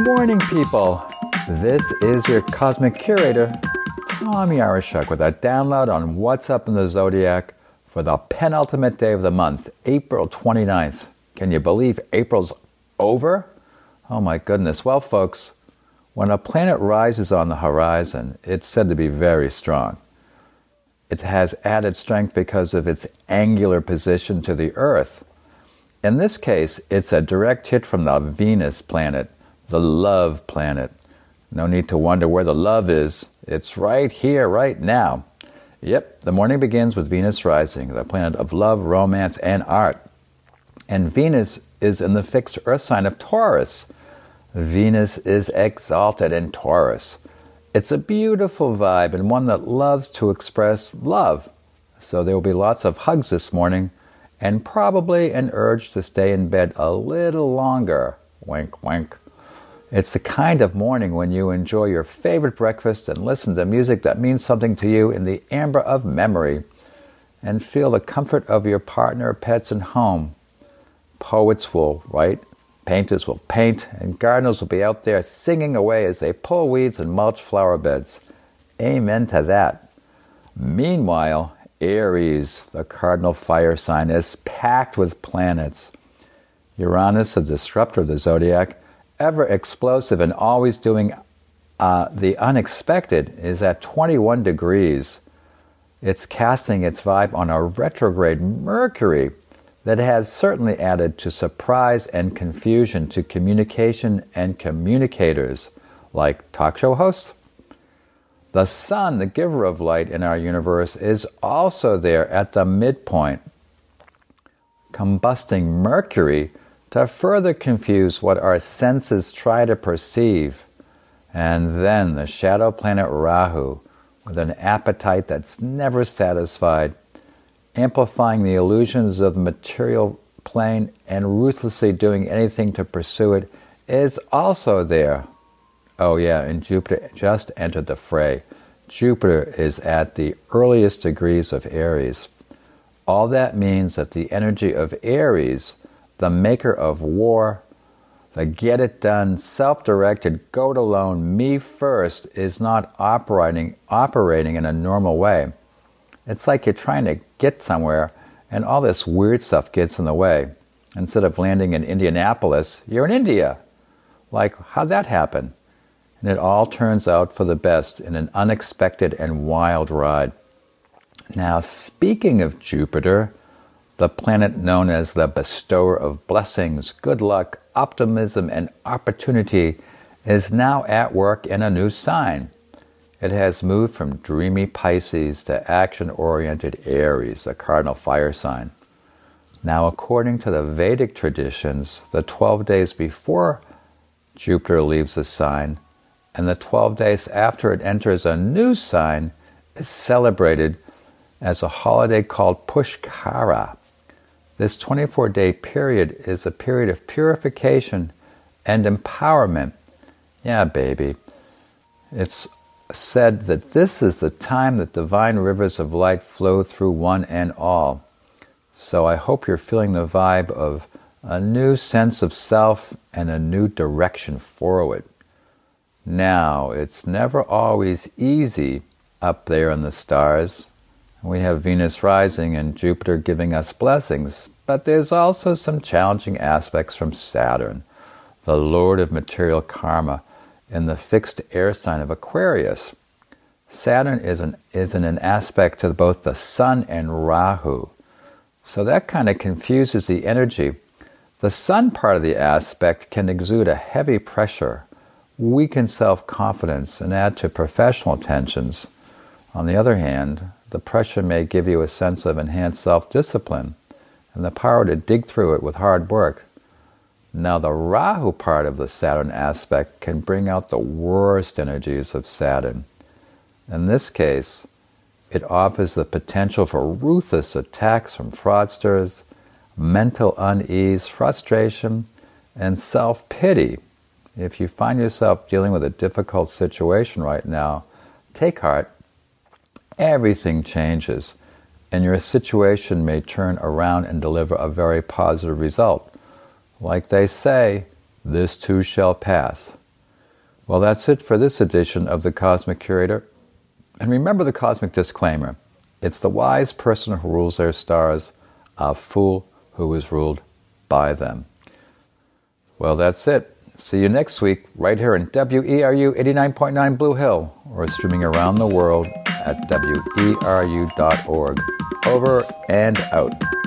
morning, people. This is your cosmic curator, Tom Yaroschuk, with a download on what's up in the zodiac for the penultimate day of the month, April 29th. Can you believe April's over? Oh my goodness. Well, folks, when a planet rises on the horizon, it's said to be very strong. It has added strength because of its angular position to the Earth. In this case, it's a direct hit from the Venus planet, the love planet. No need to wonder where the love is. It's right here, right now. Yep, the morning begins with Venus rising, the planet of love, romance, and art. And Venus is in the fixed earth sign of Taurus. Venus is exalted in Taurus. It's a beautiful vibe and one that loves to express love. So there will be lots of hugs this morning and probably an urge to stay in bed a little longer. Wink, wink. It's the kind of morning when you enjoy your favorite breakfast and listen to music that means something to you in the amber of memory and feel the comfort of your partner, pets, and home. Poets will write, painters will paint, and gardeners will be out there singing away as they pull weeds and mulch flower beds. Amen to that. Meanwhile, Aries, the cardinal fire sign, is packed with planets. Uranus, the disruptor of the zodiac, ever explosive and always doing uh, the unexpected, is at 21 degrees. It's casting its vibe on a retrograde Mercury that has certainly added to surprise and confusion to communication and communicators like talk show hosts the sun, the giver of light in our universe, is also there at the midpoint, combusting Mercury to further confuse what our senses try to perceive. And then the shadow planet Rahu, with an appetite that's never satisfied, amplifying the illusions of the material plane and ruthlessly doing anything to pursue it, is also there. Oh, yeah, and Jupiter just entered the fray. Jupiter is at the earliest degrees of Aries. All that means that the energy of Aries, the maker of war, the get it done, self directed, go it alone, me first, is not operating, operating in a normal way. It's like you're trying to get somewhere and all this weird stuff gets in the way. Instead of landing in Indianapolis, you're in India. Like, how'd that happen? and it all turns out for the best in an unexpected and wild ride. Now, speaking of Jupiter, the planet known as the bestower of blessings, good luck, optimism, and opportunity, is now at work in a new sign. It has moved from dreamy Pisces to action oriented Aries, the cardinal fire sign. Now, according to the Vedic traditions, the 12 days before Jupiter leaves the sign, and the 12 days after it enters a new sign is celebrated as a holiday called Pushkara. This 24 day period is a period of purification and empowerment. Yeah, baby. It's said that this is the time that divine rivers of light flow through one and all. So I hope you're feeling the vibe of a new sense of self and a new direction forward. Now, it's never always easy up there in the stars. We have Venus rising and Jupiter giving us blessings, but there's also some challenging aspects from Saturn, the lord of material karma, in the fixed air sign of Aquarius. Saturn is, an, is in an aspect to both the Sun and Rahu. So that kind of confuses the energy. The Sun part of the aspect can exude a heavy pressure weaken self confidence and add to professional tensions. On the other hand, the pressure may give you a sense of enhanced self discipline and the power to dig through it with hard work. Now, the Rahu part of the Saturn aspect can bring out the worst energies of Saturn. In this case, it offers the potential for ruthless attacks from fraudsters, mental unease, frustration, and self pity if you find yourself dealing with a difficult situation right now, take heart. Everything changes, and your situation may turn around and deliver a very positive result. Like they say, this too shall pass. Well, that's it for this edition of The Cosmic Curator. And remember the cosmic disclaimer it's the wise person who rules their stars, a fool who is ruled by them. Well, that's it. See you next week right here in WERU 89.9 Blue Hill or streaming around the world at weru.org. Over and out.